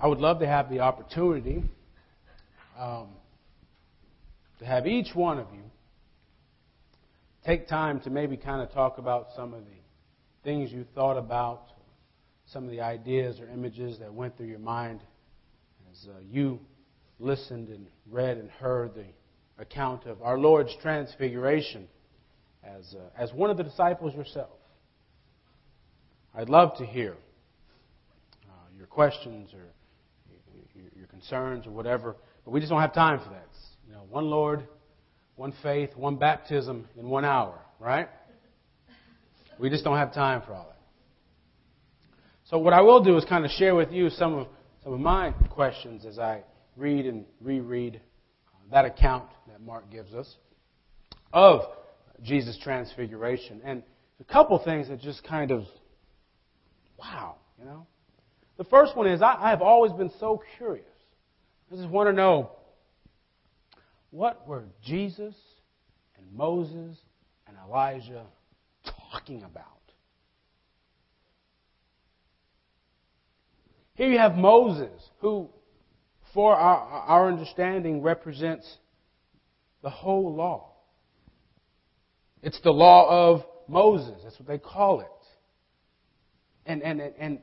I would love to have the opportunity um, to have each one of you take time to maybe kind of talk about some of the things you thought about, some of the ideas or images that went through your mind as uh, you listened and read and heard the account of our Lord's transfiguration as, uh, as one of the disciples yourself. I'd love to hear uh, your questions or concerns or whatever, but we just don't have time for that. It's, you know, one Lord, one faith, one baptism in one hour, right? We just don't have time for all that. So what I will do is kind of share with you some of some of my questions as I read and reread uh, that account that Mark gives us of Jesus' transfiguration. And a couple things that just kind of, wow, you know. The first one is I, I have always been so curious. I just want to know what were Jesus and Moses and Elijah talking about? Here you have Moses, who, for our, our understanding, represents the whole law. It's the law of Moses. That's what they call it. And, and, and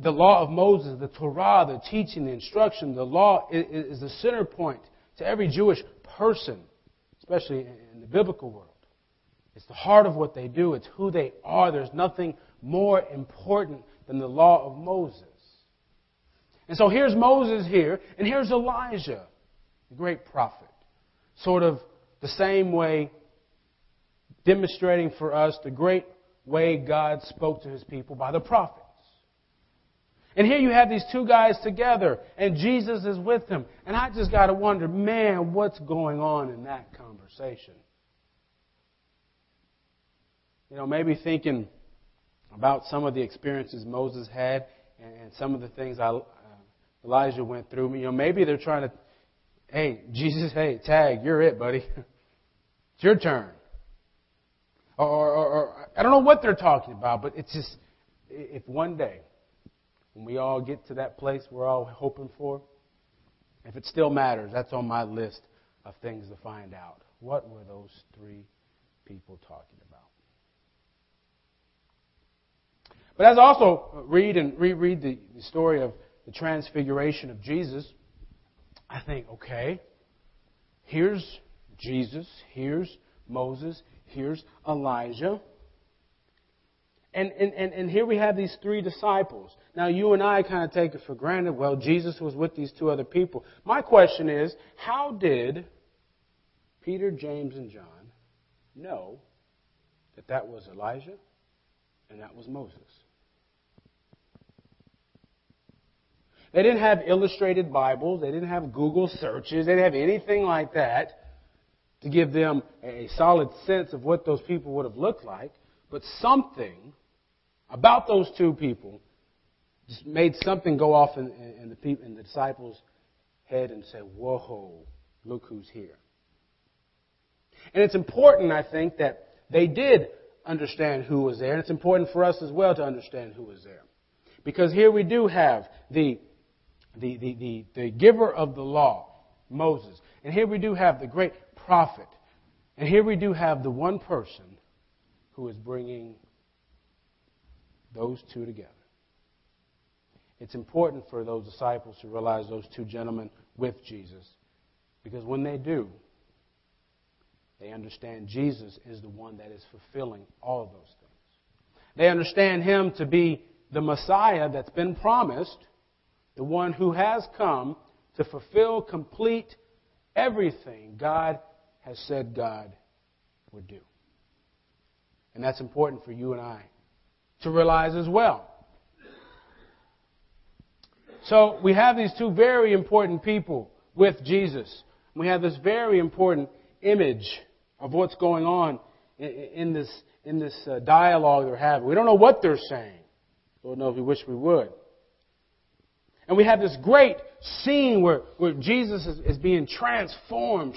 the law of Moses, the Torah, the teaching, the instruction, the law is the center point to every Jewish person, especially in the biblical world. It's the heart of what they do. It's who they are. There's nothing more important than the law of Moses. And so here's Moses here, and here's Elijah, the great prophet. Sort of the same way, demonstrating for us the great way God spoke to his people by the prophets. And here you have these two guys together, and Jesus is with them. And I just got to wonder, man, what's going on in that conversation? You know, maybe thinking about some of the experiences Moses had and some of the things I, uh, Elijah went through. You know, maybe they're trying to, hey, Jesus, hey, tag, you're it, buddy. it's your turn. Or, or, or, I don't know what they're talking about, but it's just, if one day, when we all get to that place we're all hoping for, if it still matters, that's on my list of things to find out. What were those three people talking about? But as I also read and reread the, the story of the transfiguration of Jesus, I think, okay, here's Jesus, here's Moses, here's Elijah. And, and, and, and here we have these three disciples. Now, you and I kind of take it for granted. Well, Jesus was with these two other people. My question is how did Peter, James, and John know that that was Elijah and that was Moses? They didn't have illustrated Bibles. They didn't have Google searches. They didn't have anything like that to give them a solid sense of what those people would have looked like. But something about those two people just made something go off in, in, the, people, in the disciples' head and say, Whoa, look who's here. And it's important, I think, that they did understand who was there. And it's important for us as well to understand who was there. Because here we do have the the, the, the, the giver of the law, Moses. And here we do have the great prophet. And here we do have the one person who is bringing those two together. It's important for those disciples to realize those two gentlemen with Jesus. Because when they do, they understand Jesus is the one that is fulfilling all those things. They understand him to be the Messiah that's been promised the one who has come to fulfill, complete everything God has said God would do. And that's important for you and I to realize as well. So we have these two very important people with Jesus. We have this very important image of what's going on in this, in this uh, dialogue they're having. We don't know what they're saying. Lord knows we wish we would. And we have this great scene where, where Jesus is, is being transformed.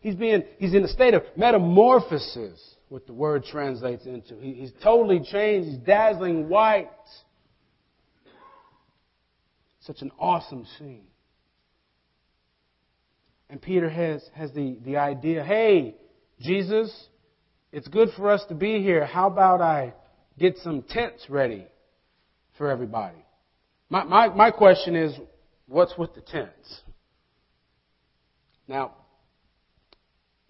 He's, being, he's in a state of metamorphosis, what the word translates into. He, he's totally changed. He's dazzling white. Such an awesome scene. And Peter has, has the, the idea hey, Jesus, it's good for us to be here. How about I get some tents ready for everybody? My, my, my question is what's with the tents? Now,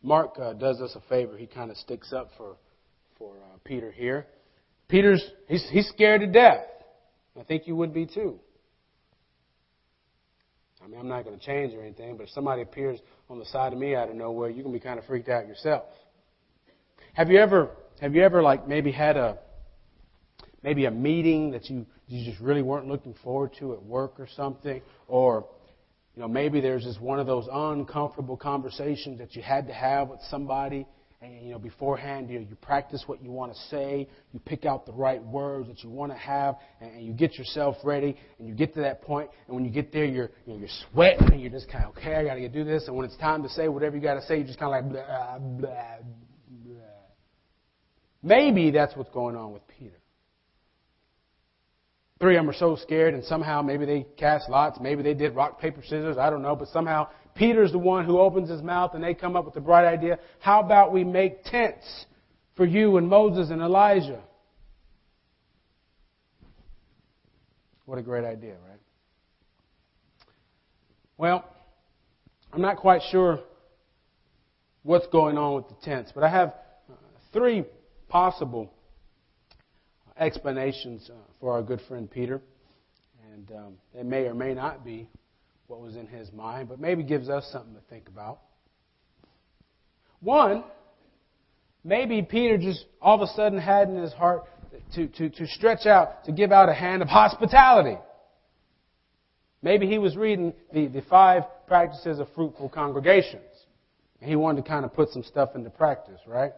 Mark uh, does us a favor. He kind of sticks up for, for uh, Peter here. Peter's, he's, he's scared to death. I think you would be too. I mean, I'm not going to change or anything, but if somebody appears on the side of me out of nowhere, you can be kind of freaked out yourself. Have you ever, have you ever like maybe had a, maybe a meeting that you, you just really weren't looking forward to at work or something, or you know, maybe there's just one of those uncomfortable conversations that you had to have with somebody, and you know, beforehand you, you practice what you want to say, you pick out the right words that you want to have, and, you get yourself ready, and you get to that point, and when you get there, you're you know, you're sweating, and you're just kind of okay, I got to do this, and when it's time to say whatever you got to say, you're just kind of like blah blah blah. Maybe that's what's going on with. Three of them are so scared, and somehow maybe they cast lots, maybe they did rock, paper, scissors, I don't know, but somehow Peter's the one who opens his mouth and they come up with the bright idea. How about we make tents for you and Moses and Elijah? What a great idea, right? Well, I'm not quite sure what's going on with the tents, but I have three possible explanations uh, for our good friend Peter. And um, it may or may not be what was in his mind, but maybe gives us something to think about. One, maybe Peter just all of a sudden had in his heart to, to, to stretch out, to give out a hand of hospitality. Maybe he was reading the, the five practices of fruitful congregations. And he wanted to kind of put some stuff into practice, right?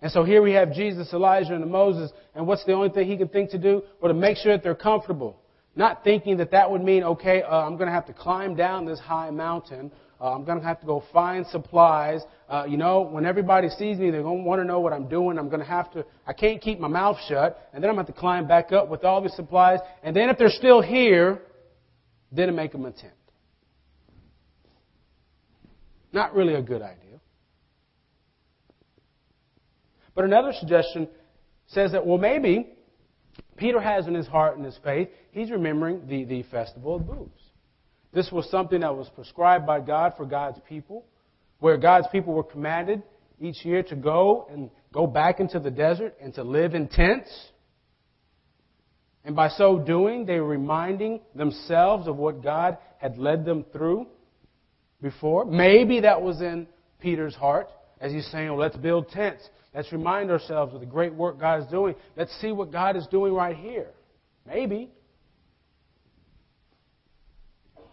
And so here we have Jesus, Elijah, and Moses, and what's the only thing he can think to do? Well, to make sure that they're comfortable. Not thinking that that would mean, okay, uh, I'm going to have to climb down this high mountain. Uh, I'm going to have to go find supplies. Uh, you know, when everybody sees me, they're going to want to know what I'm doing. I'm going to have to, I can't keep my mouth shut. And then I'm going to have to climb back up with all these supplies. And then if they're still here, then make them a tent. Not really a good idea. But another suggestion says that, well, maybe Peter has in his heart and his faith, he's remembering the, the festival of booths. This was something that was prescribed by God for God's people, where God's people were commanded each year to go and go back into the desert and to live in tents. And by so doing, they were reminding themselves of what God had led them through before. Maybe that was in Peter's heart as he's saying, well, let's build tents. Let's remind ourselves of the great work God is doing. Let's see what God is doing right here. Maybe.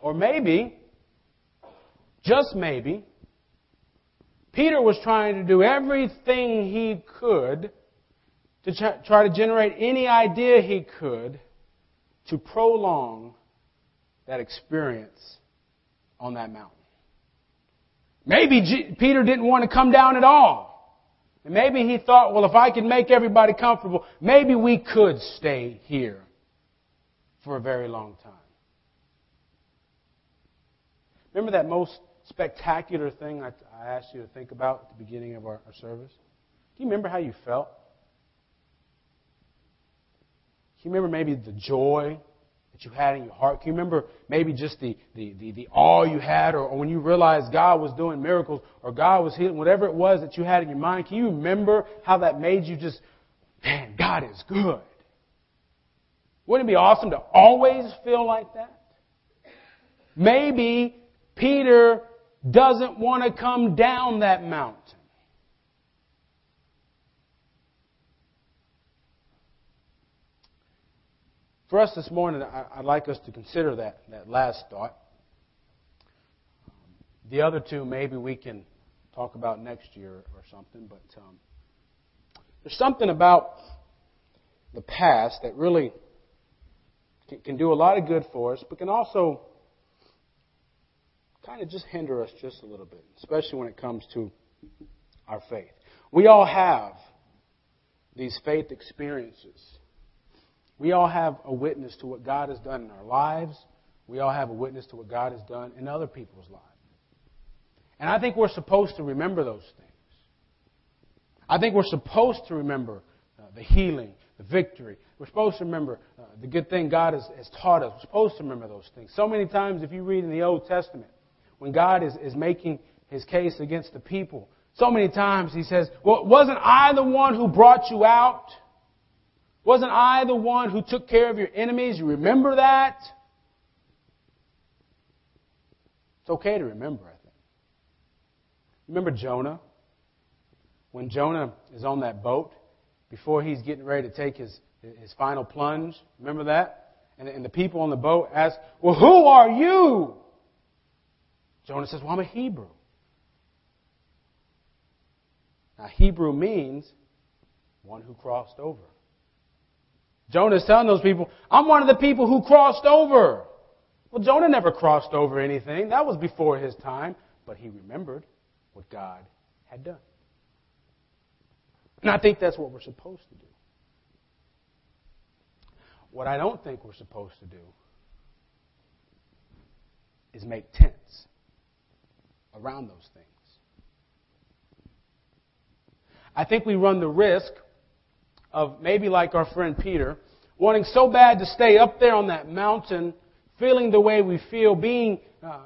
Or maybe, just maybe, Peter was trying to do everything he could to try to generate any idea he could to prolong that experience on that mountain. Maybe G- Peter didn't want to come down at all. And maybe he thought, well, if I can make everybody comfortable, maybe we could stay here for a very long time. Remember that most spectacular thing I, I asked you to think about at the beginning of our, our service? Do you remember how you felt? Do you remember maybe the joy that you had in your heart? Can you remember maybe just the, the, the, the awe you had or, or, when you realized God was doing miracles or God was healing, whatever it was that you had in your mind? Can you remember how that made you just, man, God is good? Wouldn't it be awesome to always feel like that? Maybe Peter doesn't want to come down that mountain. For us this morning, I'd like us to consider that, that last thought. The other two, maybe we can talk about next year or something, but um, there's something about the past that really can, can do a lot of good for us, but can also kind of just hinder us just a little bit, especially when it comes to our faith. We all have these faith experiences we all have a witness to what God has done in our lives, We all have a witness to what God has done in other people's lives. And I think we're supposed to remember those things. I think we're supposed to remember uh, the healing, the victory. We're supposed to remember uh, the good thing God has, has taught us. We're supposed to remember those things. So many times, if you read in the Old Testament, when God is, is making his case against the people, so many times he says, Well, wasn't I the one who brought you out? Wasn't I the one who took care of your enemies? You remember that? It's okay to remember, I think. Remember Jonah? When Jonah is on that boat, before he's getting ready to take his, his final plunge, remember that? And, and the people on the boat ask, Well, who are you? Jonah says, Well, I'm a Hebrew. Now, Hebrew means one who crossed over. Jonah is telling those people, I'm one of the people who crossed over. Well, Jonah never crossed over anything. That was before his time. But he remembered what God had done. And I think that's what we're supposed to do. What I don't think we're supposed to do is make tents around those things. I think we run the risk of maybe like our friend Peter, wanting so bad to stay up there on that mountain, feeling the way we feel, being uh,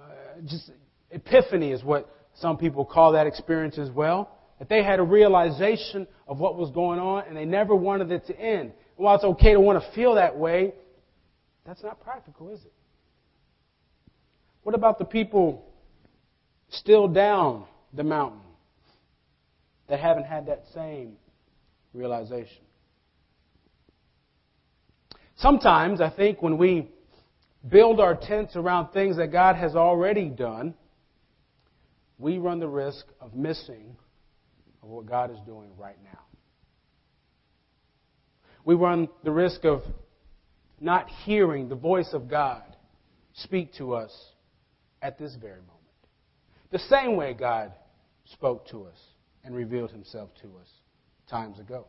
just epiphany is what some people call that experience as well. That they had a realization of what was going on and they never wanted it to end. While it's okay to want to feel that way, that's not practical, is it? What about the people still down the mountain that haven't had that same realization? Sometimes, I think, when we build our tents around things that God has already done, we run the risk of missing of what God is doing right now. We run the risk of not hearing the voice of God speak to us at this very moment. The same way God spoke to us and revealed himself to us times ago.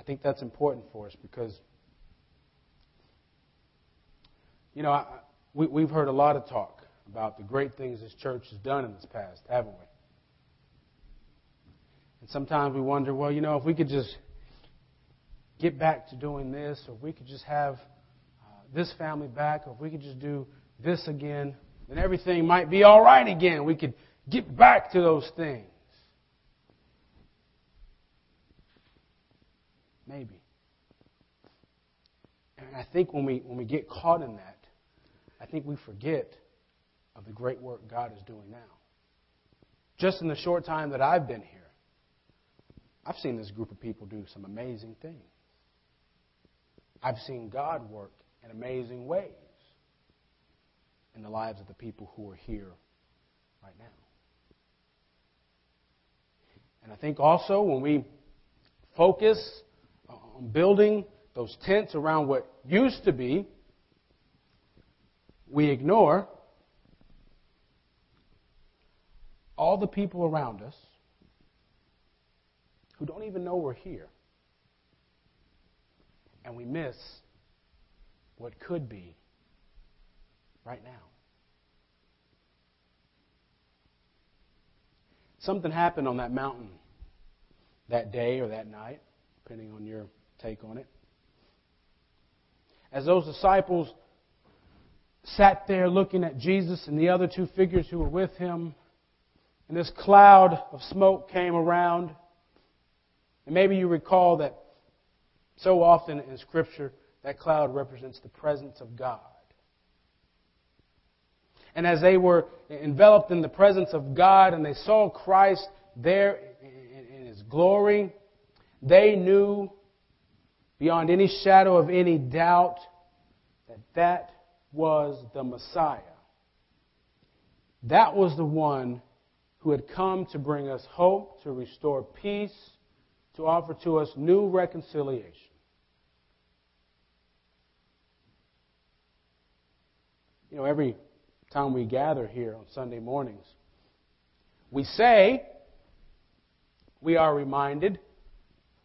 I think that's important for us because, you know, I, we, we've heard a lot of talk about the great things this church has done in this past, haven't we? And sometimes we wonder, well, you know, if we could just get back to doing this, or if we could just have uh, this family back, or if we could just do this again, then everything might be all right again. We could get back to those things. Maybe. And I think when we, when we get caught in that, I think we forget of the great work God is doing now. Just in the short time that I've been here, I've seen this group of people do some amazing things. I've seen God work in amazing ways in the lives of the people who are here right now. And I think also when we focus on building those tents around what used to be, we ignore all the people around us who don't even know we're here. And we miss what could be right now. Something happened on that mountain that day or that night, depending on your take on it. As those disciples sat there looking at Jesus and the other two figures who were with him, and this cloud of smoke came around. And maybe you recall that so often in Scripture, that cloud represents the presence of God. And as they were enveloped in the presence of God and they saw Christ there in His glory, they knew beyond any shadow of any doubt that that was the Messiah. That was the one who had come to bring us hope, to restore peace, to offer to us new reconciliation. You know, every time we gather here on Sunday mornings, we say we are reminded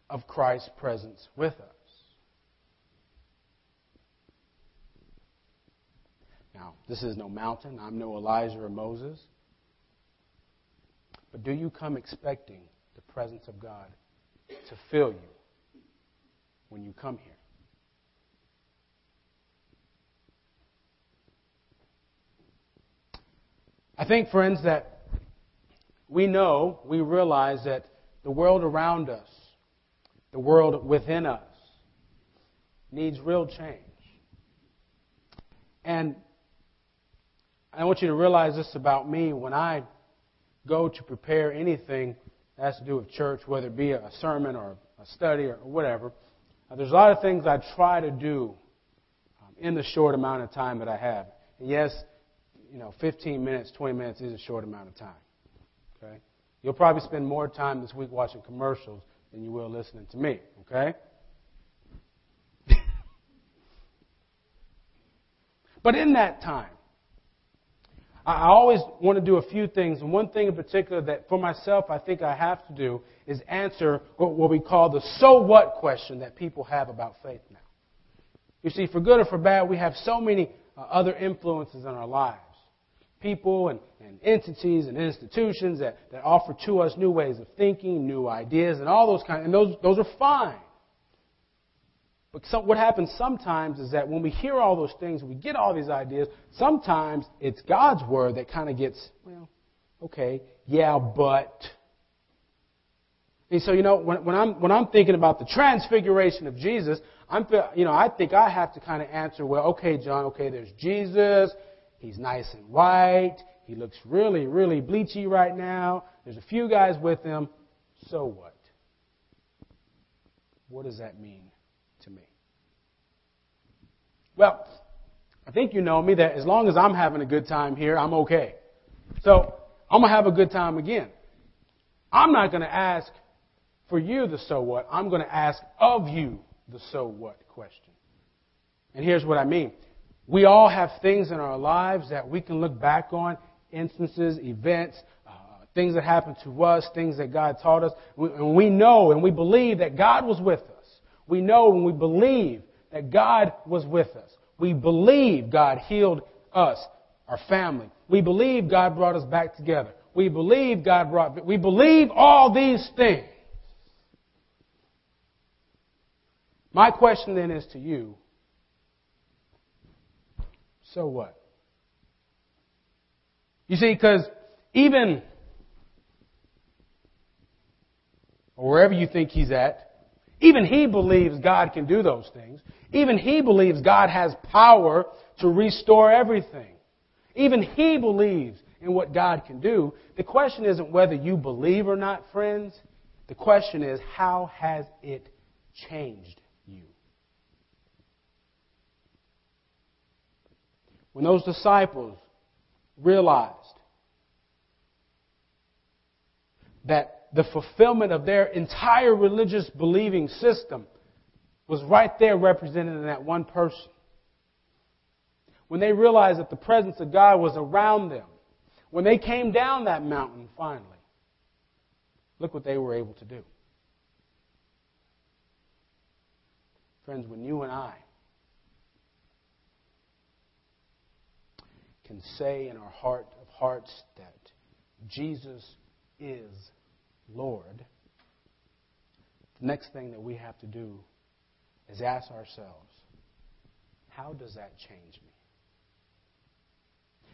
of Christ's presence with us. Now, this is no mountain. I'm no Elijah or Moses. But do you come expecting the presence of God to fill you when you come here? I think, friends, that we know, we realize that the world around us, the world within us, needs real change. And I want you to realize this about me. When I go to prepare anything that has to do with church, whether it be a sermon or a study or whatever, uh, there's a lot of things I try to do um, in the short amount of time that I have. And yes, you know, 15 minutes, 20 minutes is a short amount of time. Okay? You'll probably spend more time this week watching commercials than you will listening to me. Okay? but in that time, I always want to do a few things, and one thing in particular that for myself I think I have to do is answer what we call the so what question that people have about faith now. You see, for good or for bad, we have so many uh, other influences in our lives. People and, and entities and institutions that, that offer to us new ways of thinking, new ideas, and all those kinds, and those, those are fine. But some, what happens sometimes is that when we hear all those things, we get all these ideas, sometimes it's God's word that kind of gets, well, okay, yeah, but. And so, you know, when, when, I'm, when I'm thinking about the transfiguration of Jesus, I'm, you know, I think I have to kind of answer, well, okay, John, okay, there's Jesus. He's nice and white. He looks really, really bleachy right now. There's a few guys with him. So what? What does that mean? to me. Well, I think you know me that as long as I'm having a good time here, I'm okay. So I'm going to have a good time again. I'm not going to ask for you the so what. I'm going to ask of you the so what question. And here's what I mean. We all have things in our lives that we can look back on, instances, events, uh, things that happened to us, things that God taught us. and we know and we believe that God was with us. We know and we believe that God was with us. We believe God healed us, our family. We believe God brought us back together. We believe God brought, we believe all these things. My question then is to you, so what? You see, because even wherever you think he's at, even he believes God can do those things. Even he believes God has power to restore everything. Even he believes in what God can do. The question isn't whether you believe or not, friends. The question is, how has it changed you? When those disciples realized that the fulfillment of their entire religious believing system was right there represented in that one person. When they realized that the presence of God was around them, when they came down that mountain finally, look what they were able to do. Friends, when you and I can say in our heart of hearts that Jesus is Lord, the next thing that we have to do is ask ourselves, how does that change me?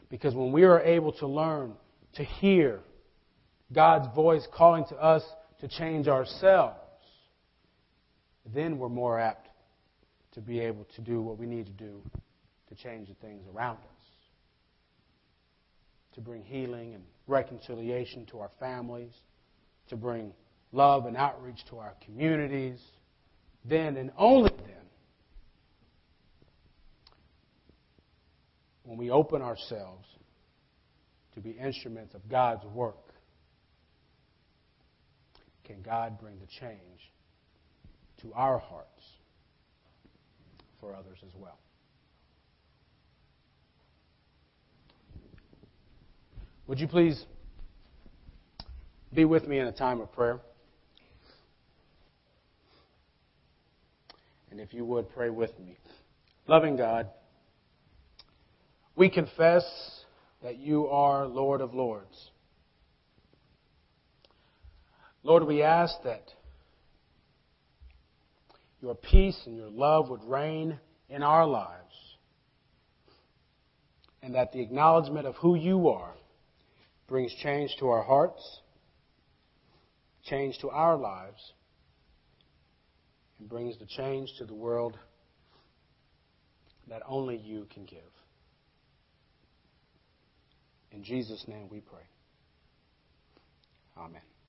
Because when we are able to learn to hear God's voice calling to us to change ourselves, then we're more apt to be able to do what we need to do to change the things around us, to bring healing and reconciliation to our families to bring love and outreach to our communities, then and only then, when we open ourselves to be instruments of God's work, can God bring the change to our hearts for others as well. Would you please be with me in a time of prayer. And if you would, pray with me. Loving God, We confess that you are Lord of Lords. Lord, we ask that your peace and your love would reign in our lives, and that the acknowledgement of who you are brings change to our hearts, change to our lives, and brings the change to the world that only you can give. In Jesus' name we pray. Amen.